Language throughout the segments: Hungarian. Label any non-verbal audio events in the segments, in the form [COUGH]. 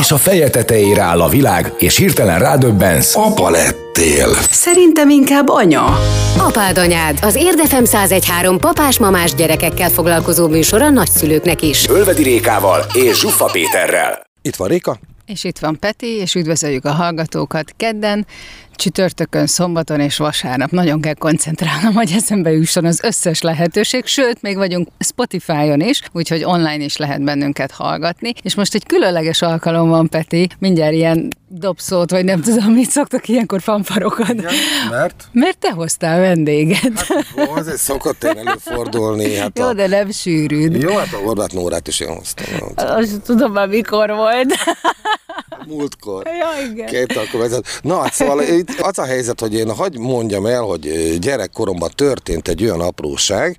És a feje tetejére áll a világ, és hirtelen rádöbbensz. Apa lettél. Szerintem inkább anya. Apád anyád, az Érdefem 1013 papás-mamás gyerekekkel foglalkozó műsor a nagyszülőknek is. Ölvedi Rékával és Zsuffa Péterrel. Itt van Réka. És itt van Peti, és üdvözöljük a hallgatókat kedden, csütörtökön, szombaton és vasárnap. Nagyon kell koncentrálnom, hogy eszembe jusson az összes lehetőség, sőt, még vagyunk Spotify-on is, úgyhogy online is lehet bennünket hallgatni. És most egy különleges alkalom van, Peti, mindjárt ilyen dobszót, vagy nem tudom, mit szoktak ilyenkor fanfarokat. Igen, mert? Mert te hoztál vendéget. Hát, ó, azért szokott én előfordulni. Hát Jó, a... de nem sűrűd. Jó, hát a Horváth Nórát is én hoztam. Azt tudom már mikor volt. Múltkor. [LAUGHS] Ja, igen. Két vezet. Na, hát szóval itt az a helyzet, hogy én hagy mondjam el, hogy gyerekkoromban történt egy olyan apróság,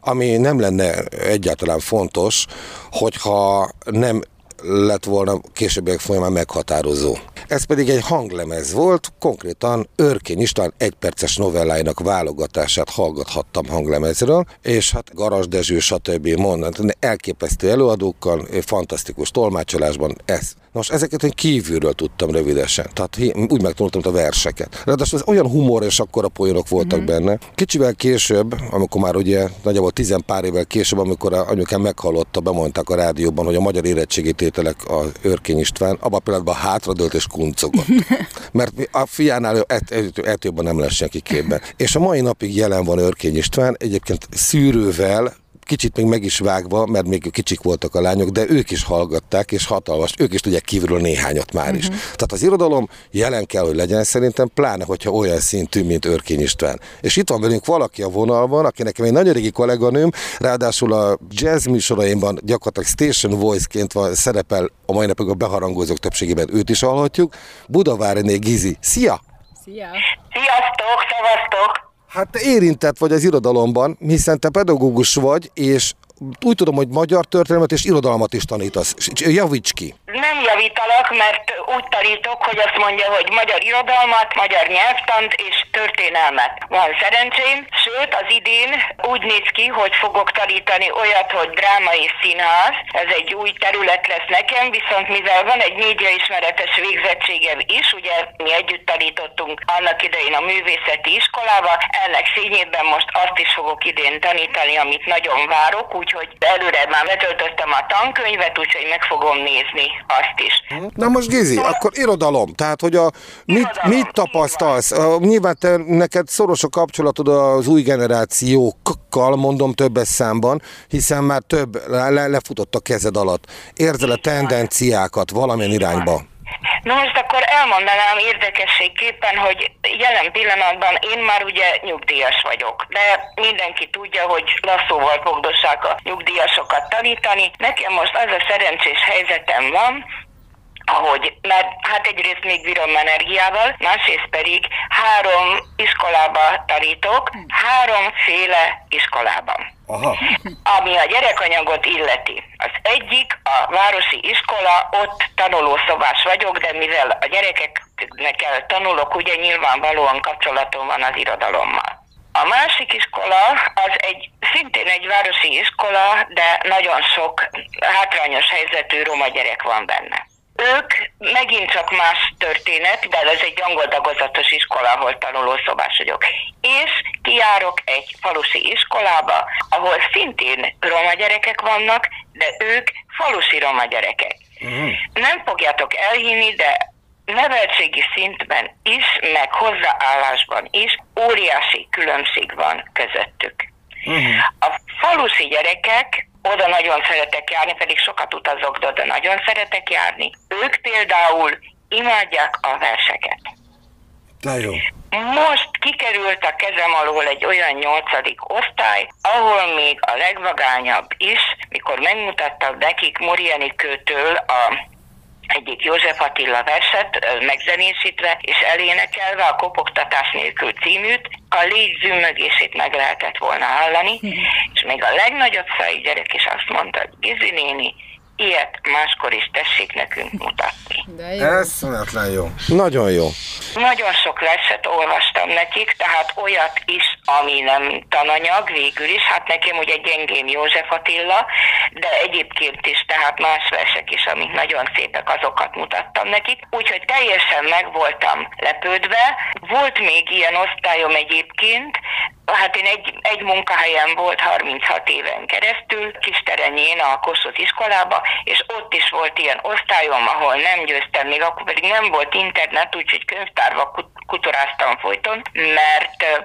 ami nem lenne egyáltalán fontos, hogyha nem lett volna későbbiek folyamán meghatározó. Ez pedig egy hanglemez volt, konkrétan Örkény István egyperces novelláinak válogatását hallgathattam hanglemezről, és hát Garas Dezső, stb. mondat, elképesztő előadókkal, fantasztikus tolmácsolásban ez. Nos, ezeket én kívülről tudtam rövidesen, tehát úgy megtanultam a verseket. Ráadásul ez olyan humor és akkora poénok voltak mm-hmm. benne. Kicsivel később, amikor már ugye nagyjából tizen pár évvel később, amikor a anyukám meghallotta, bemondták a rádióban, hogy a magyar érettségi tételek a Örkény István, abban a pillanatban hátradőlt és kuncogott. [LAUGHS] Mert a fiánál et, et, et jobban nem lesz senki képben. És a mai napig jelen van Örkény István, egyébként szűrővel, kicsit még meg is vágva, mert még kicsik voltak a lányok, de ők is hallgatták, és hatalmas, ők is tudják kívülről néhányat már is. Uh-huh. Tehát az irodalom jelen kell, hogy legyen szerintem, pláne, hogyha olyan szintű, mint Örkény István. És itt van velünk valaki a vonalban, aki nekem egy nagyon régi kolléganőm, ráadásul a jazz műsoraimban gyakorlatilag station voice-ként van, szerepel a mai napig a beharangozók többségében őt is hallhatjuk. Budaváriné Gizi. Szia! Szia! Sziasztok, szevasztok! Hát te érintett vagy az irodalomban, hiszen te pedagógus vagy, és úgy tudom, hogy magyar történelmet és irodalmat is tanítasz. Javíts ki! Nem javítalak, mert úgy tanítok, hogy azt mondja, hogy magyar irodalmat, magyar nyelvtant és történelmet. Van szerencsém, sőt az idén úgy néz ki, hogy fogok tanítani olyat, hogy dráma és színház. Ez egy új terület lesz nekem, viszont mivel van egy médiaismeretes végzettségem is, ugye mi együtt tanítottunk annak idején a művészeti iskolába, ennek színjében most azt is fogok idén tanítani, amit nagyon várok, úgyhogy előre már betöltöttem a tankönyvet, úgyhogy meg fogom nézni azt is. Na most Gizi, akkor irodalom. Tehát, hogy a, mit, Irodalom, mit tapasztalsz? A, nyilván te, neked szoros a kapcsolatod az új generációkkal, mondom többes számban, hiszen már több le, le- lefutott a kezed alatt. Érzel a tendenciákat valamilyen irányba? Na most akkor elmondanám érdekességképpen, hogy jelen pillanatban én már ugye nyugdíjas vagyok, de mindenki tudja, hogy lasszóval fogdossák a nyugdíjasokat tanítani. Nekem most az a szerencsés helyzetem van, hogy, mert hát egyrészt még bírom energiával, másrészt pedig három iskolába tanítok, háromféle iskolában. Aha. Ami a gyerekanyagot illeti. Az egyik, a városi iskola, ott tanulószobás vagyok, de mivel a gyerekeknek tanulok, ugye nyilvánvalóan kapcsolatom van az irodalommal. A másik iskola az egy szintén egy városi iskola, de nagyon sok hátrányos helyzetű roma gyerek van benne. Ők megint csak más történet, de ez egy angol tagozatos iskola, ahol tanulószobás vagyok. És kijárok egy falusi iskolába, ahol szintén roma gyerekek vannak, de ők falusi roma gyerekek. Uh-huh. Nem fogjátok elhinni, de neveltségi szintben is, meg hozzáállásban is óriási különbség van közöttük. Uh-huh. A falusi gyerekek oda nagyon szeretek járni, pedig sokat utazok, de oda nagyon szeretek járni. Ők például imádják a verseket. De jó. Most kikerült a kezem alól egy olyan nyolcadik osztály, ahol még a legvagányabb is, mikor megmutattam nekik Moriani Kőtől a egyik József Attila verset megzenésítve és elénekelve a Kopogtatás nélkül címűt, a légy zümmögését meg lehetett volna hallani, és még a legnagyobb szájú gyerek is azt mondta, hogy Gizi néni, ilyet máskor is tessék nekünk mutatni. De jó. Eszméletlen jó. Nagyon jó. Nagyon sok verset olvastam nekik, tehát olyat is, ami nem tananyag végül is. Hát nekem ugye gyengém József Attila, de egyébként is, tehát más versek is, amik nagyon szépek, azokat mutattam nekik. Úgyhogy teljesen meg voltam lepődve. Volt még ilyen osztályom egyébként, Hát én egy, egy munkahelyen volt 36 éven keresztül, Kisterenyén a Kossuth iskolába, és ott is volt ilyen osztályom, ahol nem győztem, még akkor pedig nem volt internet, úgyhogy könyvtárba kutoráztam folyton, mert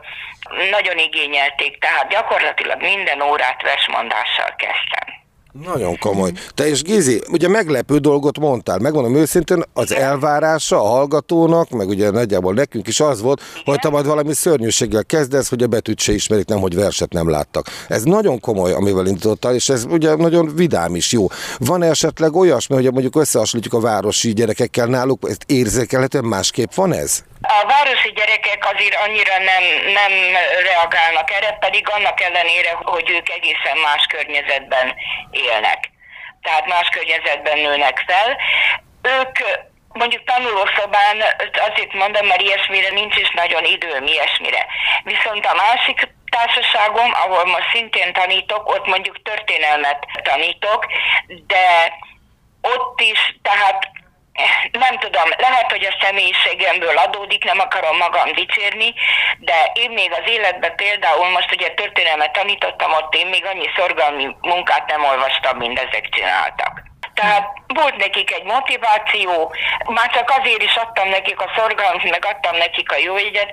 nagyon igényelték, tehát gyakorlatilag minden órát versmondással kezdtem. Nagyon komoly. Te és Gizi, ugye meglepő dolgot mondtál, megmondom őszintén, az elvárása a hallgatónak, meg ugye nagyjából nekünk is az volt, Igen. hogy te majd valami szörnyűséggel kezdesz, hogy a betűt se ismerik, nem, hogy verset nem láttak. Ez nagyon komoly, amivel indítottál, és ez ugye nagyon vidám is jó. Van -e esetleg olyasmi, hogy mondjuk összehasonlítjuk a városi gyerekekkel náluk, ezt érzékelhetően másképp van ez? A városi gyerekek azért annyira nem, nem reagálnak erre, pedig annak ellenére, hogy ők egészen más környezetben élnek. Tehát más környezetben nőnek fel. Ők mondjuk tanulószobán azért mondom, mert ilyesmire nincs is nagyon időm ilyesmire. Viszont a másik társaságom, ahol most szintén tanítok, ott mondjuk történelmet tanítok, de ott is, tehát nem tudom, lehet, hogy a személyiségemből adódik, nem akarom magam dicsérni, de én még az életben például most ugye történelmet tanítottam, ott én még annyi szorgalmi munkát nem olvastam, mint ezek csináltak. Tehát volt nekik egy motiváció, már csak azért is adtam nekik a szorgalmat, meg adtam nekik a jó jegyet,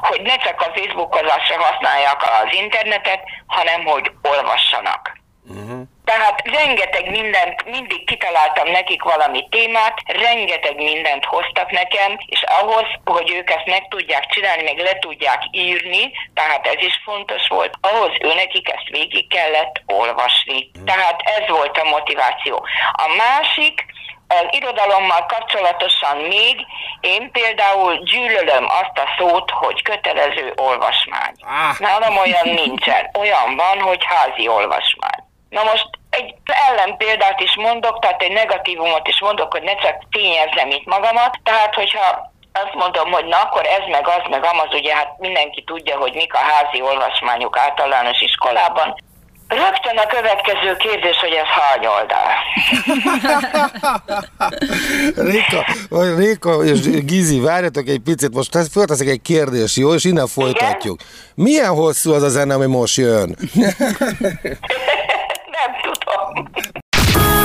hogy ne csak a Facebookozásra használják az internetet, hanem hogy olvassanak. Uh-huh. Tehát rengeteg mindent, mindig kitaláltam nekik valami témát, rengeteg mindent hoztak nekem, és ahhoz, hogy ők ezt meg tudják csinálni, meg le tudják írni, tehát ez is fontos volt, ahhoz őnekik ezt végig kellett olvasni. Tehát ez volt a motiváció. A másik, az irodalommal kapcsolatosan még én például gyűlölöm azt a szót, hogy kötelező olvasmány. Ah. Nálam olyan nincsen. Olyan van, hogy házi olvasmány. Na most egy ellenpéldát is mondok, tehát egy negatívumot is mondok, hogy ne csak tényezzem itt magamat. Tehát, hogyha azt mondom, hogy na akkor ez meg az meg amaz, ugye hát mindenki tudja, hogy mik a házi olvasmányok általános iskolában. Rögtön a következő kérdés, hogy ez hány oldal. [LAUGHS] Réka, Réka és Gizi, várjatok egy picit, most fölteszek egy kérdést, jó? És innen folytatjuk. Igen? Milyen hosszú az a zene, ami most jön? [LAUGHS]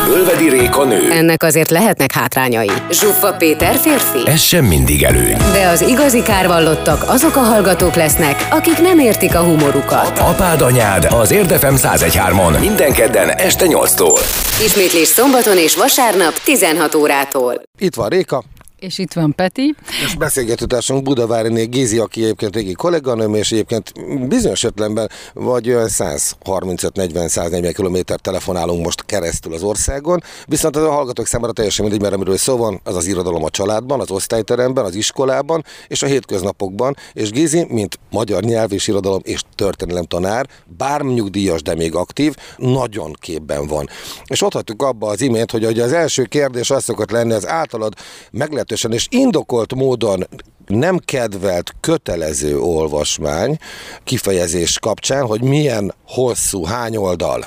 Ölvedi Réka nő. Ennek azért lehetnek hátrányai. Zsuffa Péter férfi. Ez sem mindig előny. De az igazi kárvallottak azok a hallgatók lesznek, akik nem értik a humorukat. Apád anyád az Érdefem 1013-on minden kedden este 8-tól. Ismétlés szombaton és vasárnap 16 órától. Itt van Réka, és itt van Peti. És beszélgetőtársunk Budaváriné Gézi, aki egyébként régi kolléganőm, és egyébként bizonyos ötlenben vagy 135-40-140 km telefonálunk most keresztül az országon, viszont az a hallgatók számára teljesen mindegy, mert amiről szó van, az az irodalom a családban, az osztályteremben, az iskolában és a hétköznapokban, és Gézi, mint magyar nyelv és irodalom és történelem tanár, bár nyugdíjas, de még aktív, nagyon képben van. És ott abba az imént, hogy az első kérdés az szokott lenni, az általad meg meglehetősen és indokolt módon nem kedvelt kötelező olvasmány kifejezés kapcsán, hogy milyen hosszú, hány oldal.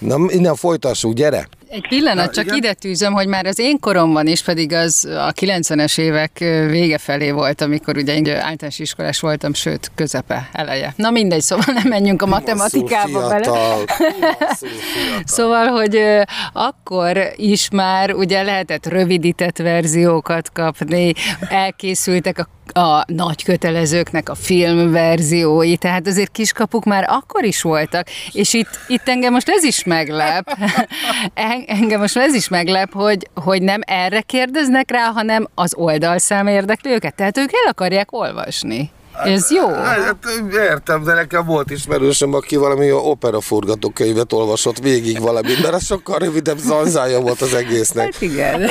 Na, innen folytassuk, gyere! Egy pillanat, Na, csak igen? ide tűzöm, hogy már az én koromban is, pedig az a 90-es évek vége felé volt, amikor ugye én általános iskolás voltam, sőt, közepe, eleje. Na mindegy, szóval nem menjünk a matematikába bele. [LAUGHS] szóval, hogy akkor is már ugye lehetett rövidített verziókat kapni, elkészültek a a nagy kötelezőknek a filmverziói, tehát azért kiskapuk már akkor is voltak, és itt, itt engem most ez is meglep, [LAUGHS] engem most ez is meglep, hogy, hogy nem erre kérdeznek rá, hanem az oldalszám érdekli őket, tehát ők el akarják olvasni. Ez jó. Hát, értem, de nekem volt ismerősöm, aki valami opera forgatókönyvet olvasott végig valami, mert az sokkal rövidebb zanzája volt az egésznek. Hát igen.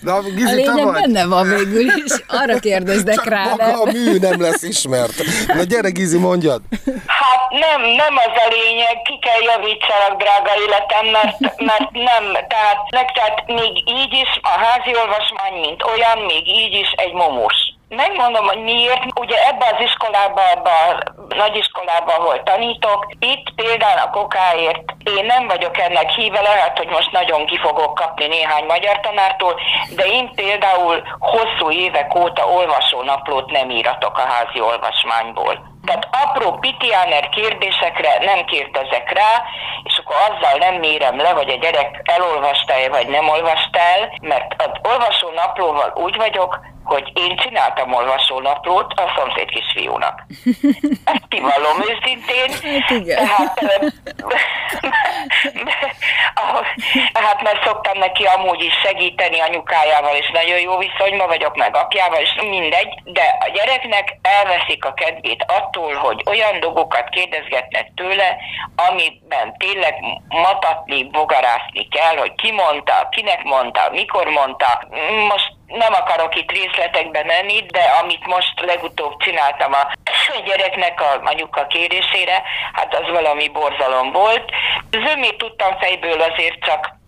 Na, Gizi, a lényeg benne van végül is. Arra kérdeznek Csak rá. Maga nem? a mű nem lesz ismert. Na gyere Gizi, mondjad. Hát nem, nem az a lényeg, ki kell javítsanak, drága életem, mert, mert nem, tehát, tehát még így is a házi olvasmány, mint olyan, még így is egy momus. Megmondom, hogy miért. Ugye ebbe az iskolába, ebbe a nagyiskolába, ahol tanítok, itt például a kokáért én nem vagyok ennek híve, lehet, hogy most nagyon ki fogok kapni néhány magyar tanártól, de én például hosszú évek óta olvasónaplót nem íratok a házi olvasmányból. Tehát apró pitiáner kérdésekre nem kérdezek rá, és akkor azzal nem mérem le, hogy a gyerek elolvasta-e vagy nem olvasta el, mert az olvasó naplóval úgy vagyok, hogy én csináltam olvasónaplót a szomszéd kisfiúnak. [LAUGHS] Ezt kivallom őszintén. Hát igen. Tehát, hát mert szoktam neki amúgy is segíteni anyukájával, és nagyon jó viszonyban vagyok, meg apjával, és mindegy, de a gyereknek elveszik a kedvét attól, hogy olyan dolgokat kérdezgetnek tőle, amiben tényleg matatni, bogarászni kell, hogy ki mondta, kinek mondta, mikor mondta. Most nem akarok itt részletekbe menni, de amit most legutóbb csináltam a gyereknek a anyuka kérésére, hát az valami borzalom volt. Zömét tudtam fejből azért csak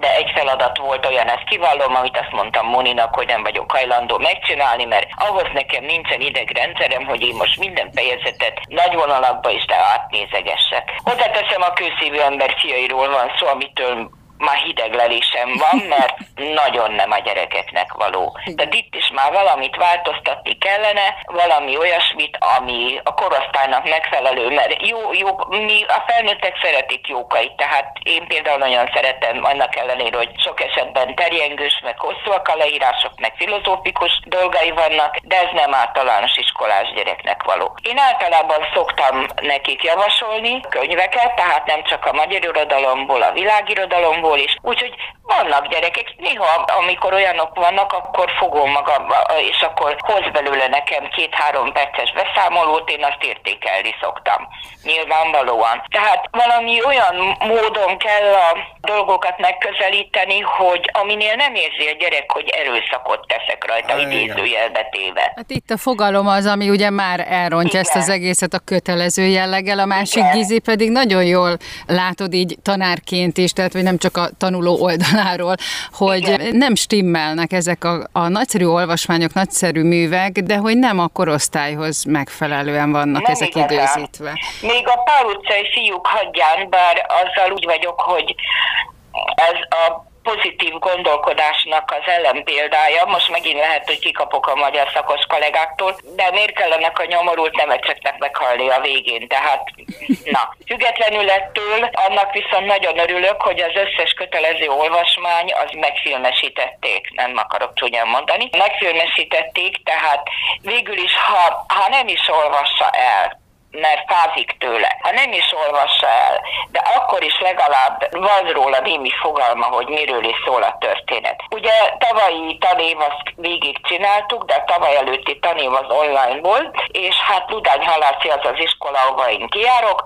de egy feladat volt olyan, ezt kivallom, amit azt mondtam Moninak, hogy nem vagyok hajlandó megcsinálni, mert ahhoz nekem nincsen idegrendszerem, hogy én most minden fejezetet nagy vonalakba is átnézegessek. Hozzáteszem a kőszívű ember fiairól van szó, amitől már hideglelésem van, mert nagyon nem a gyerekeknek való. De itt is már valamit változtatni kellene, valami olyasmit, ami a korosztálynak megfelelő, mert jó, jó, mi a felnőttek szeretik jókait, tehát én például nagyon szeretem, annak ellenére, hogy sok esetben terjengős, meg hosszúak a leírások, meg filozófikus dolgai vannak, de ez nem általános iskolás gyereknek való. Én általában szoktam nekik javasolni könyveket, tehát nem csak a magyar irodalomból, a világirodalomból, máshol is. Úgyhogy vannak gyerekek, néha amikor olyanok vannak, akkor fogom magam, és akkor hoz belőle nekem két-három perces beszámolót, én azt értékelni szoktam. Nyilvánvalóan. Tehát valami olyan módon kell a dolgokat megközelíteni, hogy aminél nem érzi a gyerek, hogy erőszakot teszek rajta, idézőjelbe téve. Hát itt a fogalom az, ami ugye már elrontja Igen. ezt az egészet a kötelező jelleggel, a másik Igen. Gizi pedig nagyon jól látod így tanárként is, tehát hogy nem csak a tanuló oldaláról, hogy Igen. nem stimmelnek ezek a, a nagyszerű olvasmányok, nagyszerű művek, de hogy nem a korosztályhoz megfelelően vannak nem ezek igazán. időzítve. Még a Pál utcai fiúk hagyján, bár azzal úgy vagyok, hogy ez a pozitív gondolkodásnak az ellenpéldája. Most megint lehet, hogy kikapok a magyar szakos kollégáktól, de miért kellene a nyomorult nemecseknek meghalni a végén? Tehát, na, függetlenül ettől, annak viszont nagyon örülök, hogy az összes kötelező olvasmány az megfilmesítették, nem akarok csúnyán mondani. Megfilmesítették, tehát végül is, ha, ha nem is olvassa el, mert fázik tőle. Ha nem is olvassa el, de akkor is legalább van róla némi fogalma, hogy miről is szól a történet. Ugye tavalyi tanév azt végig csináltuk, de a tavaly előtti tanév az online volt, és hát Ludány Halászi az az iskola, ahova én kijárok,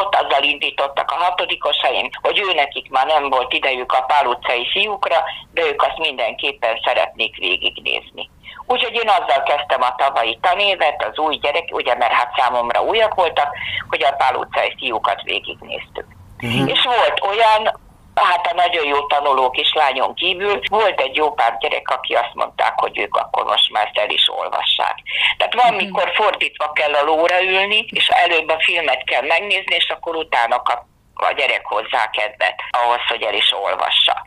ott azzal indítottak a hatodikosaim, hogy ő nekik már nem volt idejük a Pál utcai fiúkra, de ők azt mindenképpen szeretnék végignézni. Úgyhogy én azzal kezdtem a tavalyi tanévet, az új gyerek, ugye mert hát számomra újak voltak, hogy a Pál utcai fiúkat végignéztük. Uh-huh. És volt olyan, hát a nagyon jó tanuló kislányon kívül volt egy jó pár gyerek, aki azt mondták, hogy ők akkor most már el is olvassák. Tehát van, uh-huh. mikor fordítva kell a lóra ülni, és előbb a filmet kell megnézni, és akkor utána kap a gyerek hozzá kedvet ahhoz, hogy el is olvassa.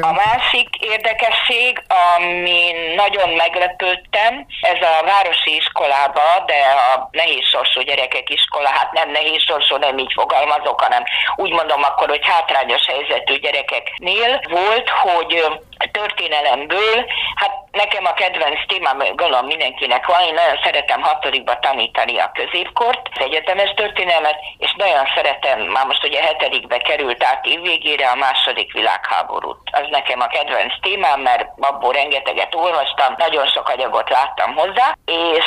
A másik érdekesség, ami nagyon meglepődtem, ez a városi iskolába, de a nehéz sorsú gyerekek iskola, hát nem nehéz sorsú, nem így fogalmazok, hanem úgy mondom akkor, hogy hátrányos helyzetű gyerekeknél volt, hogy történelemből, hát nekem a kedvenc témám, gondolom mindenkinek van, én nagyon szeretem hatodikba tanítani a középkort, az egyetemes történelmet, és nagyon szeretem, már most ugye hetedikbe került át évvégére a második világháborút. Az nekem a kedvenc témám, mert abból rengeteget olvastam, nagyon sok anyagot láttam hozzá, és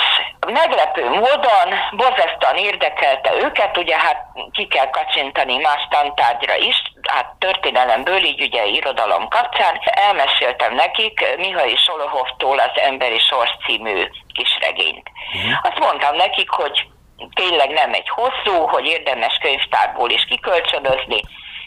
meglepő módon borzasztóan érdekelte őket, ugye hát ki kell kacsintani más tantárgyra is, hát történelemből, így ugye irodalom kapcsán, elmeséltem nekik Mihai Solohovtól az Emberi Sors című kisregényt. Uh-huh. Azt mondtam nekik, hogy tényleg nem egy hosszú, hogy érdemes könyvtárból is kikölcsönözni.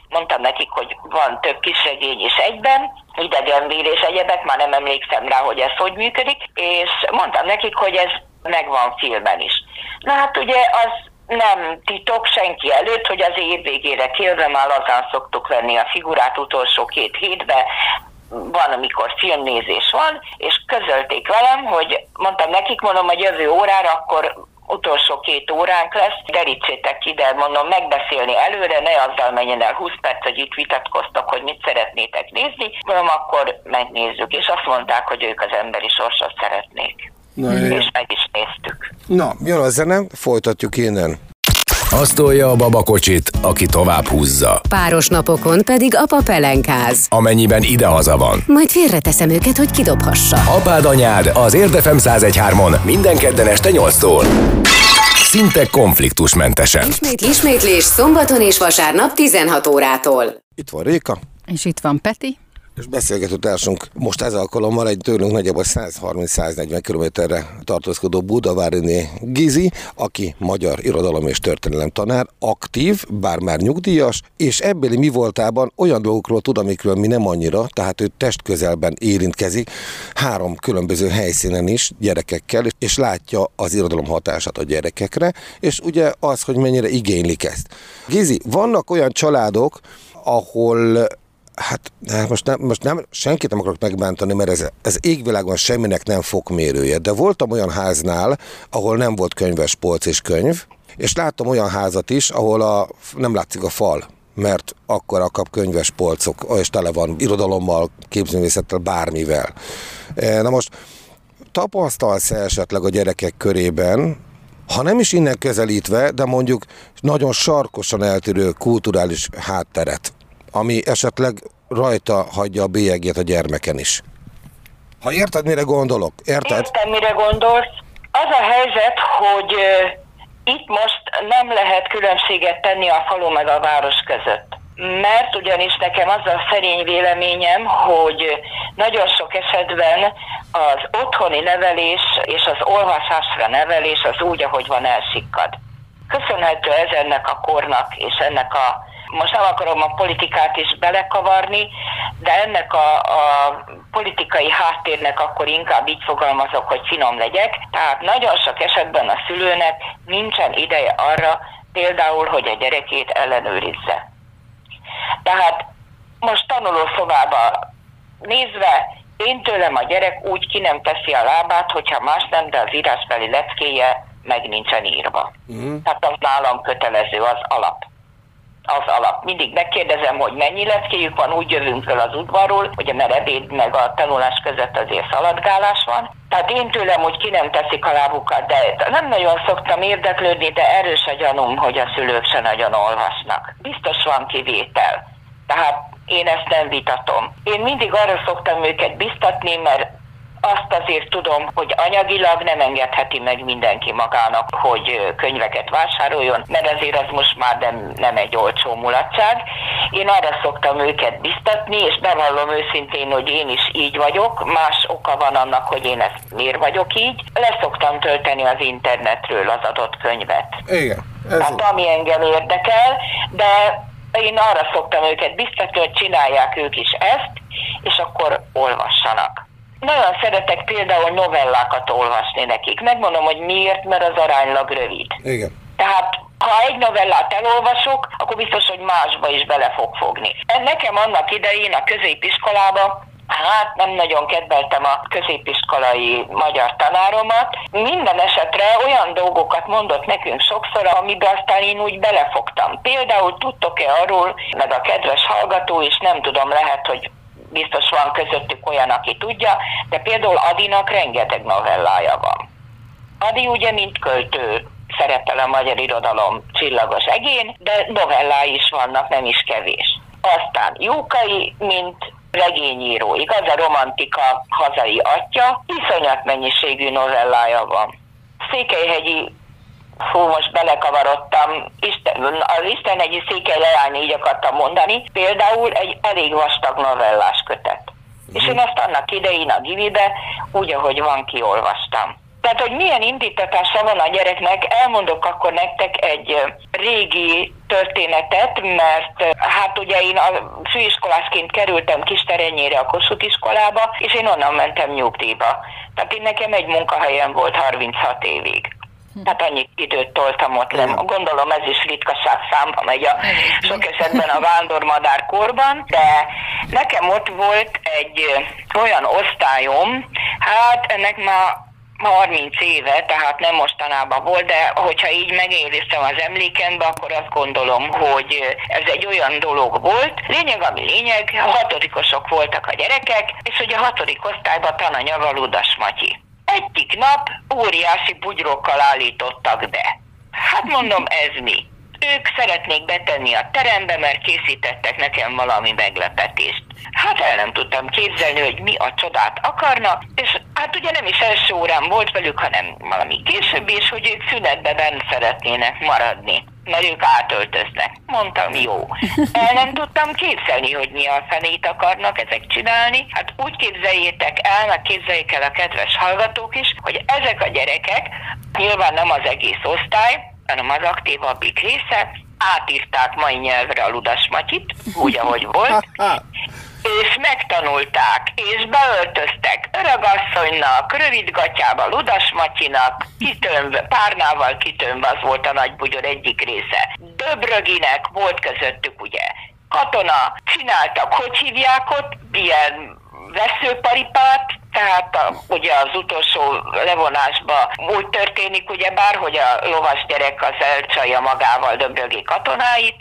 Mondtam nekik, hogy van több kisregény is egyben, idegenvír és egyebek, már nem emlékszem rá, hogy ez hogy működik, és mondtam nekik, hogy ez megvan filmen is. Na hát ugye az nem titok senki előtt, hogy az év végére kérve már azán szoktuk venni a figurát utolsó két hétbe, van, amikor filmnézés van, és közölték velem, hogy mondtam nekik, mondom, hogy jövő órára akkor utolsó két óránk lesz, derítsétek ide, mondom, megbeszélni előre, ne azzal menjen el 20 perc, hogy itt vitatkoztak, hogy mit szeretnétek nézni, mondom, akkor megnézzük, és azt mondták, hogy ők az emberi sorsot szeretnék. Na, és meg is néztük. Na, jön a zene, folytatjuk innen. Azt tolja a babakocsit, aki tovább húzza. Páros napokon pedig apa pelenkáz. Amennyiben idehaza van. Majd félreteszem őket, hogy kidobhassa. Apád anyád az Érdefem 1013-on minden kedden este 8-tól. Szinte konfliktusmentesen. Ismét, ismétlés szombaton és vasárnap 16 órától. Itt van Réka. És itt van Peti és beszélgető társunk most ez alkalommal egy tőlünk nagyjából 130-140 kilométerre tartózkodó Budaváriné Gizi, aki magyar irodalom és történelem tanár, aktív, bár már nyugdíjas, és ebbéli mi voltában olyan dolgokról tud, amikről mi nem annyira, tehát ő testközelben érintkezik, három különböző helyszínen is gyerekekkel, és látja az irodalom hatását a gyerekekre, és ugye az, hogy mennyire igénylik ezt. Gizi, vannak olyan családok, ahol Hát, hát most, nem, most nem, senkit nem akarok megbántani, mert ez, ez égvilágon semminek nem fokmérője, de voltam olyan háznál, ahol nem volt könyves polc és könyv, és láttam olyan házat is, ahol a, nem látszik a fal, mert akkor a kap könyves polcok, és tele van irodalommal, képzőművészettel, bármivel. E, na most tapasztalsz esetleg a gyerekek körében, ha nem is innen közelítve, de mondjuk nagyon sarkosan eltérő kulturális hátteret, ami esetleg rajta hagyja a bélyegét a gyermeken is. Ha érted, mire gondolok? Érted? Értem, mire gondolsz. Az a helyzet, hogy itt most nem lehet különbséget tenni a falu meg a város között. Mert ugyanis nekem az a szerény véleményem, hogy nagyon sok esetben az otthoni nevelés és az olvasásra nevelés az úgy, ahogy van, elsikkad. Köszönhető ez ennek a kornak és ennek a most nem akarom a politikát is belekavarni, de ennek a, a politikai háttérnek akkor inkább így fogalmazok, hogy finom legyek. Tehát nagyon sok esetben a szülőnek nincsen ideje arra, például, hogy a gyerekét ellenőrizze. Tehát most tanulószobába nézve, én tőlem a gyerek úgy ki nem teszi a lábát, hogyha más nem, de az írásbeli leckéje meg nincsen írva. Mm. Tehát az nálam kötelező, az alap az alap. Mindig megkérdezem, hogy mennyi leckéjük van, úgy jövünk fel az udvarról, hogy a ebéd meg a tanulás között azért szaladgálás van. Tehát én tőlem hogy ki nem teszik a lábukat, de nem nagyon szoktam érdeklődni, de erős a gyanúm, hogy a szülők se nagyon olvasnak. Biztos van kivétel. Tehát én ezt nem vitatom. Én mindig arra szoktam őket biztatni, mert azt azért tudom, hogy anyagilag nem engedheti meg mindenki magának, hogy könyveket vásároljon, mert azért az most már nem, nem egy olcsó mulatság. Én arra szoktam őket biztatni, és bevallom őszintén, hogy én is így vagyok, más oka van annak, hogy én ezt miért vagyok így. Leszoktam tölteni az internetről az adott könyvet. Igen. Ez Tehát ami engem érdekel, de én arra szoktam őket biztatni, hogy csinálják ők is ezt, és akkor olvassanak. Nagyon szeretek például novellákat olvasni nekik. Megmondom, hogy miért, mert az aránylag rövid. Igen. Tehát ha egy novellát elolvasok, akkor biztos, hogy másba is bele fog fogni. Nekem annak idején a középiskolába Hát nem nagyon kedveltem a középiskolai magyar tanáromat. Minden esetre olyan dolgokat mondott nekünk sokszor, amiben aztán én úgy belefogtam. Például tudtok-e arról, meg a kedves hallgató is, nem tudom, lehet, hogy biztos van közöttük olyan, aki tudja, de például Adinak rengeteg novellája van. Adi ugye, mint költő, szerepel a magyar irodalom csillagos egén, de novellái is vannak, nem is kevés. Aztán Jókai, mint regényíró, igaz, a romantika hazai atya, iszonyat mennyiségű novellája van. Székelyhegyi Fú, most belekavarodtam. Isten, az Isten egy székely leány, így akartam mondani. Például egy elég vastag novellás kötet. Uh-huh. És én ezt annak idején a Givibe, úgy, ahogy van, kiolvastam. Tehát, hogy milyen indítatása van a gyereknek, elmondok akkor nektek egy régi történetet, mert hát ugye én a főiskolászként kerültem Kisterenyére a Kossuth iskolába, és én onnan mentem nyugdíjba. Tehát én nekem egy munkahelyem volt 36 évig. Hát annyi időt toltam ott le. Gondolom ez is ritkaság számba megy a sok esetben a vándormadár korban, de nekem ott volt egy olyan osztályom, hát ennek már 30 éve, tehát nem mostanában volt, de hogyha így megéliztem az emlékembe, akkor azt gondolom, hogy ez egy olyan dolog volt. Lényeg, ami lényeg, a hatodikosok voltak a gyerekek, és hogy a hatodik osztályban tananya Valudas Matyi. Egyik nap óriási bugyrokkal állítottak be. Hát mondom, ez mi? Ők szeretnék betenni a terembe, mert készítettek nekem valami meglepetést. Hát el nem tudtam képzelni, hogy mi a csodát akarnak, és hát ugye nem is első órán volt velük, hanem valami később is, hogy ők szünetben bent szeretnének maradni mert ők átöltöznek. Mondtam, jó. El nem tudtam képzelni, hogy mi a fenét akarnak ezek csinálni. Hát úgy képzeljétek el, meg képzeljék el a kedves hallgatók is, hogy ezek a gyerekek, nyilván nem az egész osztály, hanem az aktívabbik része, átírták mai nyelvre a Ludas Matyit, úgy, ahogy volt, [LAUGHS] és megtanulták, és beöltöztek öregasszonynak, rövidgatjába Ludas Matyinak, kitömve, párnával kitömve, az volt a nagy bugyor egyik része. Döbröginek volt közöttük ugye katona, csináltak, hogy hívják ott, ilyen veszőparipát, tehát a, ugye az utolsó levonásban úgy történik, ugye bár, hogy a lovas gyerek az elcsalja magával döbrögi katonáit,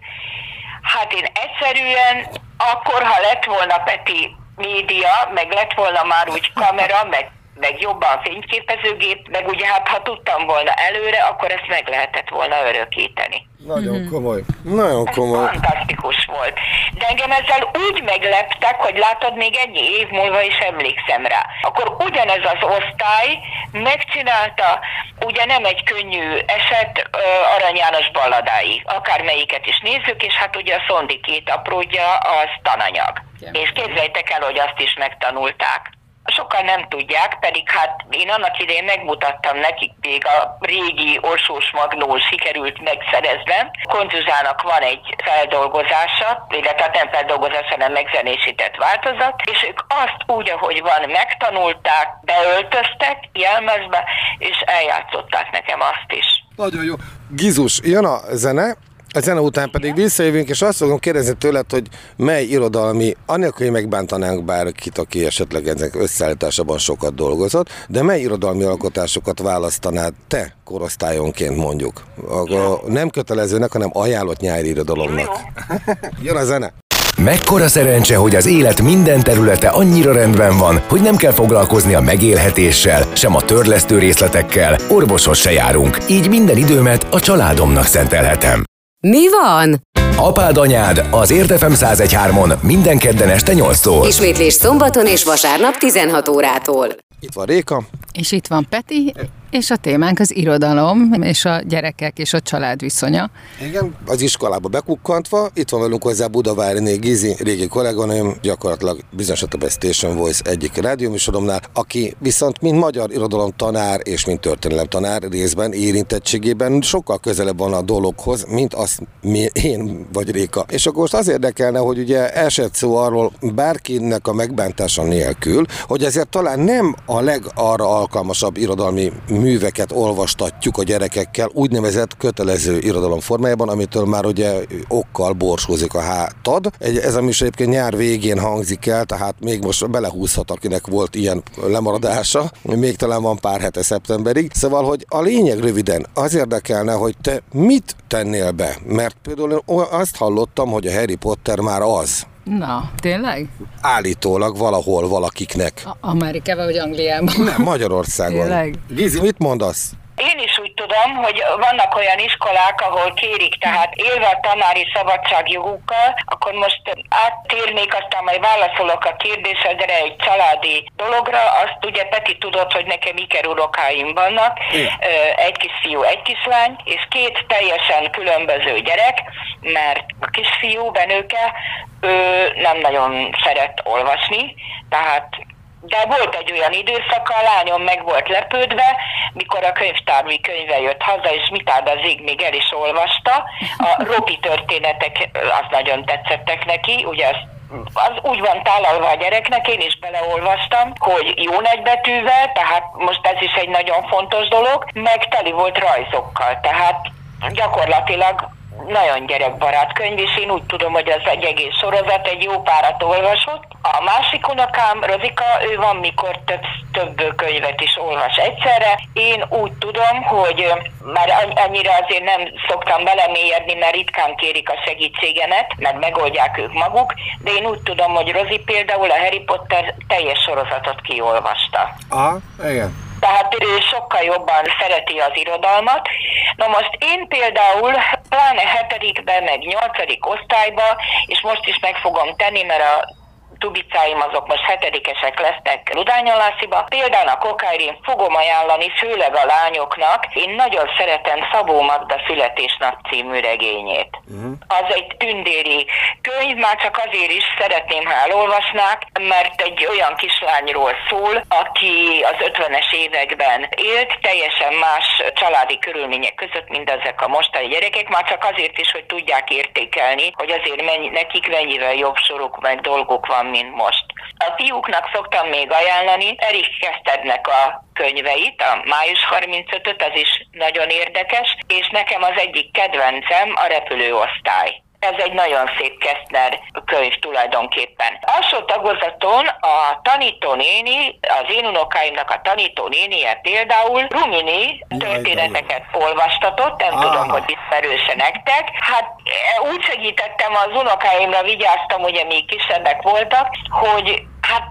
hát én egyszerűen akkor, ha lett volna Peti média, meg lett volna már úgy kamera, meg meg jobban fényképezőgép, meg ugye hát ha tudtam volna előre, akkor ezt meg lehetett volna örökíteni. Nagyon mm-hmm. komoly. Nagyon Ez komoly. Fantasztikus volt. De engem ezzel úgy megleptek, hogy látod, még ennyi év múlva is emlékszem rá. Akkor ugyanez az osztály megcsinálta, ugye nem egy könnyű eset, Arany János balladái. Akármelyiket is nézzük, és hát ugye a Szondi két apródja az tananyag. Yeah. És képzeljétek el, hogy azt is megtanulták sokan nem tudják, pedig hát én annak idején megmutattam nekik, még a régi Orsós Magnó sikerült megszereznem. Kontuzának van egy feldolgozása, illetve nem feldolgozás, hanem megzenésített változat, és ők azt úgy, ahogy van, megtanulták, beöltöztek jelmezbe, és eljátszották nekem azt is. Nagyon jó. Gizus, jön a zene, a zene után pedig visszajövünk, és azt fogom kérdezni tőled, hogy mely irodalmi, anélkül, hogy megbántanánk bárkit, aki esetleg ennek összeállításában sokat dolgozott, de mely irodalmi alkotásokat választanád te korosztályonként mondjuk? A, a nem kötelezőnek, hanem ajánlott nyári irodalomnak. Jön a zene! Mekkora szerencse, hogy az élet minden területe annyira rendben van, hogy nem kell foglalkozni a megélhetéssel, sem a törlesztő részletekkel, orvoshoz se járunk, így minden időmet a családomnak szentelhetem. Mi van? Apád anyád az Értefem 1013-on minden kedden este 8-tól. Ismétlés szombaton és vasárnap 16 órától. Itt van Réka. És itt van Peti, és a témánk az irodalom, és a gyerekek és a család viszonya. Igen, az iskolába bekukkantva, itt van velünk hozzá Budavári Gizi, régi kolléganőm, gyakorlatilag bizonyos a Station Voice egyik rádióműsoromnál, aki viszont mint magyar irodalom tanár és mint történelem tanár részben érintettségében sokkal közelebb van a dologhoz, mint azt mi, én vagy Réka. És akkor most az érdekelne, hogy ugye esett szó arról bárkinek a megbántása nélkül, hogy ezért talán nem a legarra alkalmasabb irodalmi műveket olvastatjuk a gyerekekkel úgynevezett kötelező irodalom formájában, amitől már ugye okkal borsózik a hátad. Egy, ez a műsor egyébként nyár végén hangzik el, tehát még most belehúzhat, akinek volt ilyen lemaradása, még talán van pár hete szeptemberig. Szóval, hogy a lényeg röviden az érdekelne, hogy te mit tennél be, mert például azt hallottam, hogy a Harry Potter már az, Na, tényleg? Állítólag valahol valakiknek. A- Amerikában vagy Angliában? Nem, Magyarországon. Tényleg? Gizi, mit mondasz? Én is tudom, hogy vannak olyan iskolák, ahol kérik, tehát élve a tanári szabadságjogukkal, akkor most áttérnék, aztán majd válaszolok a kérdésedre egy családi dologra. Azt ugye Peti tudod, hogy nekem iker unokáim vannak, egy kis fiú, egy kislány, és két teljesen különböző gyerek, mert a kisfiú, Benőke, ő nem nagyon szeret olvasni, tehát de volt egy olyan időszak, a lányom meg volt lepődve, mikor a könyvtármi könyve jött haza, és mit áld az ég még el is olvasta. A [LAUGHS] Robi történetek az nagyon tetszettek neki, ugye az az úgy van tálalva a gyereknek, én is beleolvastam, hogy jó nagybetűvel, tehát most ez is egy nagyon fontos dolog, meg teli volt rajzokkal, tehát gyakorlatilag nagyon gyerekbarát könyv, és én úgy tudom, hogy az egy egész sorozat, egy jó párat olvasott. A másik unokám, Rozika, ő van, mikor több, több könyvet is olvas egyszerre. Én úgy tudom, hogy már annyira azért nem szoktam belemélyedni, mert ritkán kérik a segítségemet, mert megoldják ők maguk, de én úgy tudom, hogy Rozi például a Harry Potter teljes sorozatot kiolvasta. Aha, igen tehát ő sokkal jobban szereti az irodalmat. Na most én például pláne hetedikben, meg nyolcadik osztályba, és most is meg fogom tenni, mert a tubicáim azok most hetedikesek lesznek Rudányalásziba. Például a kokairin fogom ajánlani, főleg a lányoknak. Én nagyon szeretem Szabó Magda születésnap című regényét. Uh-huh. Az egy tündéri könyv, már csak azért is szeretném, ha elolvasnák, mert egy olyan kislányról szól, aki az 50-es években élt, teljesen más családi körülmények között, mint ezek a mostani gyerekek, már csak azért is, hogy tudják értékelni, hogy azért mennyi, nekik mennyivel jobb soruk meg dolgok van, mint most. A fiúknak szoktam még ajánlani Erik Kesztednek a könyveit, a május 35-öt, az is nagyon érdekes, és nekem az egyik kedvencem a repülőosztály. Ez egy nagyon szép Keszner könyv tulajdonképpen. Alsó tagozaton a tanítónéni, az én unokáimnak a tanítónénie például Rumini történeteket olvastatott, nem ah. tudom, hogy ismerőse nektek. Hát e, úgy segítettem az unokáimra, vigyáztam, ugye még kisebbek voltak, hogy hát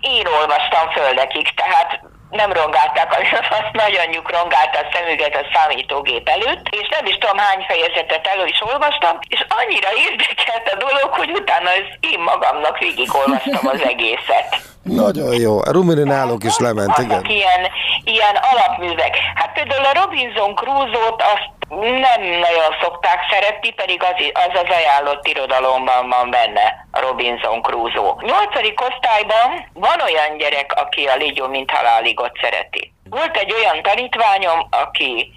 én olvastam föl nekik, tehát nem rongálták, [LAUGHS] azt nagy anyjuk rongálta a szemüket a számítógép előtt, és nem is tudom hány fejezetet elő is olvastam, és annyira érdekelt a dolog, hogy utána ez én magamnak végigolvastam az [LAUGHS] egészet. Nagyon jó. A Rumini náluk is lement, igen. Ilyen, ilyen alapművek. Hát például a Robinson Crusoe-t azt nem nagyon szokták szeretni, pedig az az, az ajánlott irodalomban van benne a Robinson Crusoe. Nyolcadik osztályban van olyan gyerek, aki a Légyó mint haláligot szereti. Volt egy olyan tanítványom, aki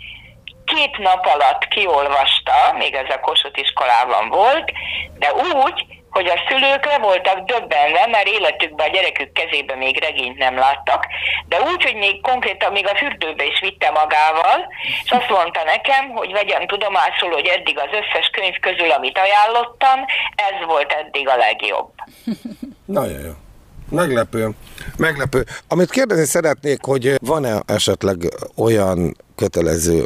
két nap alatt kiolvasta, még ez a Kossuth iskolában volt, de úgy, hogy a szülők le voltak döbbenve, mert életükben a gyerekük kezébe még regényt nem láttak, de úgy, hogy még konkrétan még a fürdőbe is vitte magával, és azt mondta nekem, hogy vegyem tudomásul, hogy eddig az összes könyv közül, amit ajánlottam, ez volt eddig a legjobb. [LAUGHS] Nagyon jó. Meglepő. Meglepő. Amit kérdezni szeretnék, hogy van-e esetleg olyan kötelező,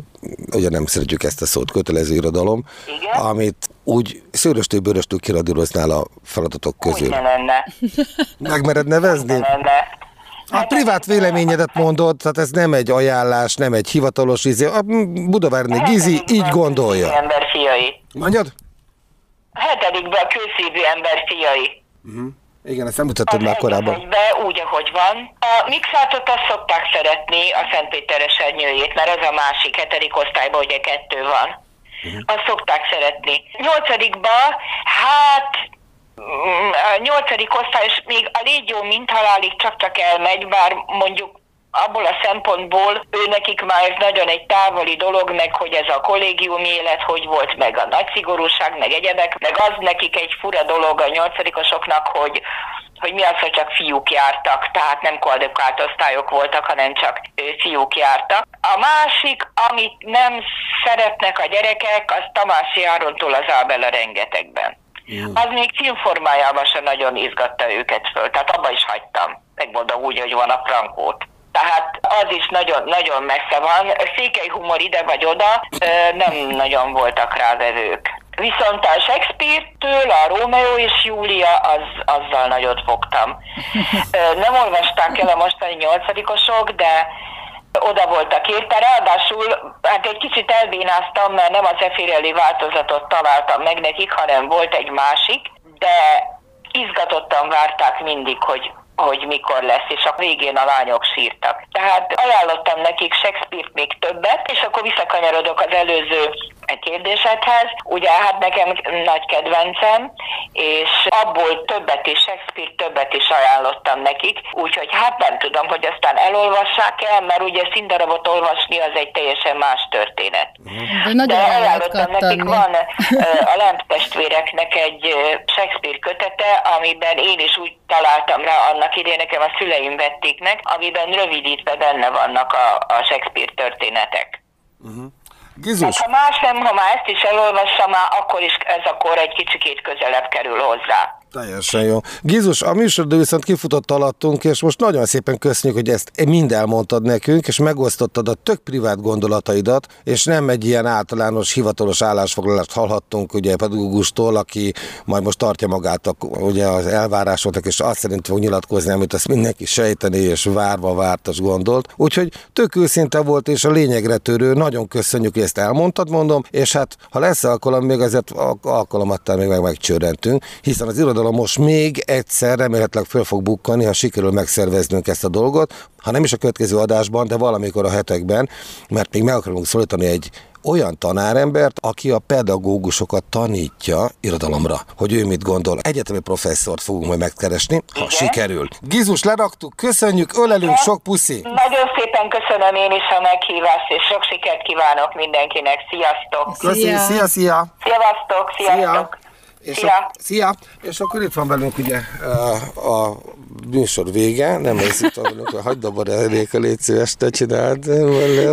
ugye nem szeretjük ezt a szót, kötelező irodalom, Igen? amit úgy szőröstől bőröstől kiradíroznál a feladatok közül. Úgy lenne. Megmered nevezni? Lenne. A privát véleményedet mondod, tehát ez nem egy ajánlás, nem egy hivatalos izé. A Budavárni Gizi így gondolja. Ember fiai. Mondjad? A hetedikben külszívű ember fiai. Uh-huh. Igen, ezt nem mutattad már korábban. Be, úgy, ahogy van. A mixátot azt szokták szeretni, a Szentpéteres ernyőjét, mert az a másik, hetedik osztályban ugye kettő van. Uh-huh. Azt szokták szeretni. Nyolcadikba, hát mm, a nyolcadik osztály, még a légyó mint halálig csak-csak elmegy, bár mondjuk abból a szempontból ő nekik már ez nagyon egy távoli dolog, meg hogy ez a kollégium élet, hogy volt meg a nagy szigorúság, meg egyebek, meg az nekik egy fura dolog a nyolcadikosoknak, hogy hogy mi az, hogy csak fiúk jártak, tehát nem koedukált osztályok voltak, hanem csak fiúk jártak. A másik, amit nem szeretnek a gyerekek, az Tamási Árontól az Ábela rengetegben. Mm. Az még filmformájában sem nagyon izgatta őket föl, tehát abba is hagytam. Megmondom úgy, hogy van a frankót tehát az is nagyon, nagyon messze van. Székely humor ide vagy oda, nem nagyon voltak rá vevők. Viszont a Shakespeare-től a Rómeó és Júlia, az, azzal nagyot fogtam. [LAUGHS] Nem olvasták el a mostani nyolcadikosok, de oda voltak érte. Ráadásul hát egy kicsit elbínáztam, mert nem az Efirelli változatot találtam meg nekik, hanem volt egy másik, de izgatottan várták mindig, hogy hogy mikor lesz, és a végén a lányok sírtak. Tehát ajánlottam nekik Shakespeare-t még többet, és akkor visszakanyarodok az előző kérdésedhez. Ugye hát nekem nagy kedvencem, és abból többet is, Shakespeare többet is ajánlottam nekik, úgyhogy hát nem tudom, hogy aztán elolvassák el, mert ugye színdarabot olvasni az egy teljesen más történet. De, De ajánlottam nekik, van a Lemp testvéreknek egy Shakespeare kötete, amiben én is úgy találtam rá annak idején, nekem a szüleim vették meg, amiben rövidítve benne vannak a, a Shakespeare történetek. Uh-huh. Gizus. Hát, ha más nem, ha már ezt is elolvassam, már akkor is ez akkor egy kicsikét közelebb kerül hozzá. Teljesen jó. Gizus, a műsoridő viszont kifutott alattunk, és most nagyon szépen köszönjük, hogy ezt mind elmondtad nekünk, és megosztottad a tök privát gondolataidat, és nem egy ilyen általános hivatalos állásfoglalást hallhattunk ugye pedagógustól, aki majd most tartja magát a, ugye az elvárásoknak, és azt szerint fog nyilatkozni, amit azt mindenki sejteni, és várva vártas gondolt. Úgyhogy tök őszinte volt, és a lényegre törő. Nagyon köszönjük, hogy ezt elmondtad, mondom, és hát ha lesz alkalom, még azért alkalomattal még meg megcsörrentünk, hiszen az irodalom most még egyszer remélhetőleg föl fog bukkani, ha sikerül megszerveznünk ezt a dolgot, ha nem is a következő adásban, de valamikor a hetekben, mert még meg akarunk szólítani egy olyan tanárembert, aki a pedagógusokat tanítja irodalomra, hogy ő mit gondol. Egyetemi professzort fogunk majd megkeresni, ha Igen. sikerül. Gizus, leraktuk, köszönjük, ölelünk, Igen. sok puszi! Nagyon szépen köszönöm én is a meghívást, és sok sikert kívánok mindenkinek. Sziasztok! Köszi, szia, szia! szia. Sziasztok, sziasztok! Szia. És szia. A, szia! És akkor itt van velünk ugye a, a műsor vége, nem ez itt velünk, hogy hagyd abba Réka, légy szíves, te csináld.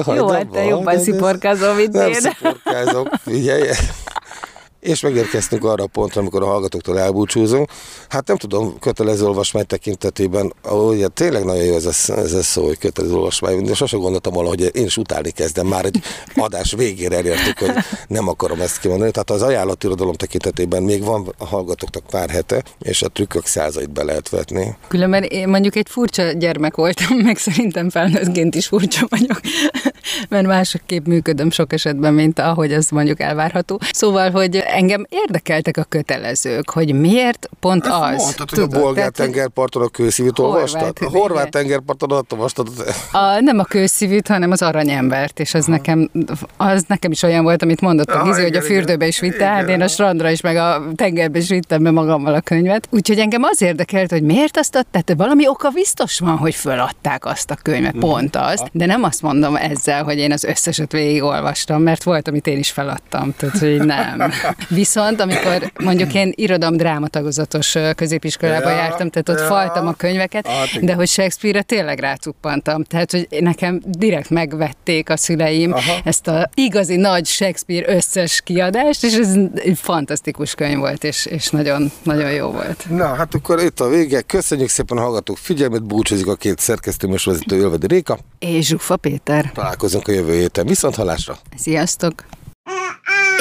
Jó, hát te jobban sziporkázol, mint én. Nem sziporkázok, figyelj! És megérkeztünk arra a pontra, amikor a hallgatóktól elbúcsúzunk. Hát nem tudom, kötelező olvasmány tekintetében, ugye tényleg nagyon jó ez a, ez a szó, hogy kötelező olvasmány, de sosem gondoltam volna, hogy én is utálni kezdem, már egy adás végére elértük, hogy nem akarom ezt kimondani. Tehát az ajánlatirodalom tekintetében még van a hallgatóknak pár hete, és a trükkök százait be lehet vetni. Különben én mondjuk egy furcsa gyermek voltam, meg szerintem felnőttként is furcsa vagyok, [LAUGHS] mert másképp működöm sok esetben, mint ahogy ez mondjuk elvárható. Szóval, hogy engem érdekeltek a kötelezők, hogy miért pont Ezt az. Mondtad, hogy a bolgár tengerparton a kőszívűt olvastad? A horvát tengerparton ott olvastad? A, nem a kőszívűt, hanem az aranyembert, és az nekem, az nekem is olyan volt, amit mondott a Gizi, hogy a fürdőbe is vitte, hát én a strandra is, meg a tengerbe is vittem be magammal a könyvet. Úgyhogy engem az érdekelt, hogy miért azt adták, tehát valami oka biztos van, hogy föladták azt a könyvet, pont azt, de nem azt mondom ezzel, hogy én az összeset végigolvastam, mert volt, amit én is feladtam, tehát hogy nem. [LAUGHS] Viszont amikor mondjuk én irodalom drámatagozatos középiskolába ja, jártam, tehát ott ja, faltam a könyveket, hát, de hogy Shakespeare-re tényleg rácuppantam. Tehát, hogy nekem direkt megvették a szüleim Aha. ezt a igazi nagy Shakespeare összes kiadást, és ez egy fantasztikus könyv volt, és, és nagyon, nagyon jó volt. Na, hát akkor itt a vége. Köszönjük szépen a hallgatók figyelmet, búcsúzik a két szerkesztő vezető Ölvedi Réka. És Zsufa Péter. Találkozunk a jövő héten. Viszont hallásra! Sziasztok!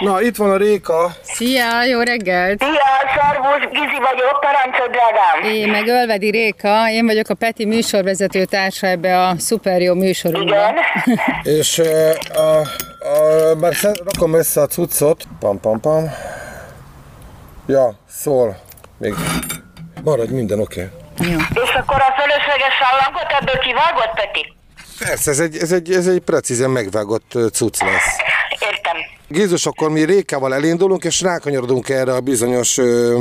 Na, itt van a Réka. Szia, jó reggelt! Szia, Szarvus, Gizi vagyok, parancsod, drágám! Én meg Ölvedi Réka, én vagyok a Peti műsorvezető társa ebbe a szuper jó műsorunkba. Igen. [LAUGHS] És uh, a, a, már rakom össze a cuccot. Pam, pam, pam. Ja, szól. Még maradj minden, oké. Okay. Jó. És akkor a fölösleges sallangot ebből kivágott, Peti? Persze, ez egy, ez egy, ez egy precízen megvágott cucc lesz. Gézus, akkor mi Rékával elindulunk, és rákanyarodunk erre a bizonyos ö,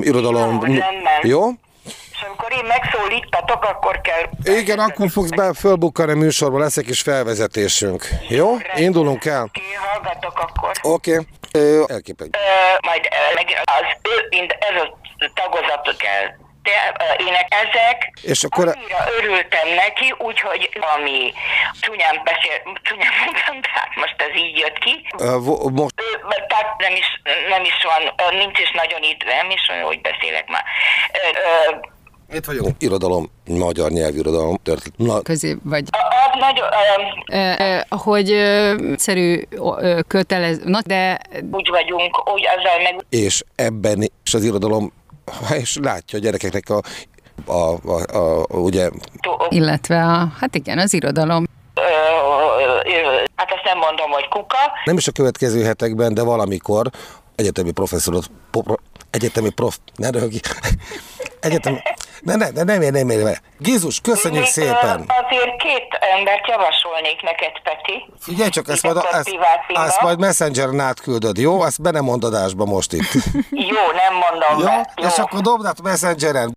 irodalom. Jó, Jó? És amikor én megszólítatok, akkor kell... Igen, akkor fogsz be fölbukkani a műsorba, lesz egy kis felvezetésünk. Jó? Rendben. Indulunk el. Oké, hallgatok akkor. Oké. Okay. Elképek. Majd az ez a tagozatot kell de uh, én ezek, És akkor- annyira örültem neki, úgyhogy ami csúnyán beszél, csúnyán mondtam, tehát most ez így jött ki. Vo- Most Tehát nem is, nem is van, nincs is nagyon idő, nem is olyan, hogy beszélek már. Ö, itt vagyunk. Irodalom, magyar nyelvirodalom történt. Na, Közé, vagy a, a, nagyon, ö, ö, ö, hogy egyszerű kötelező, de úgy vagyunk, úgy azzal meg és ebben is az irodalom, [LAUGHS] és látja a gyerekeknek a, a, a, a ugye, illetve a, hát igen, az irodalom. hát azt nem mondom, hogy kuka, nem is a következő hetekben, de valamikor egyetemi professzorot, egyetemi prof, ne röhögj, egyetemi, ne, ne, ne, nem ér, nem ér, Gizus, köszönjük Még, szépen! Azért két embert javasolnék neked, Peti. Figyelj csak, ezt majd, akkor ezt, ezt majd messengeren átküldöd, jó? Azt be nem mondod most itt. Jó, nem mondom jó? be. Jó. És akkor dobd át messengeren.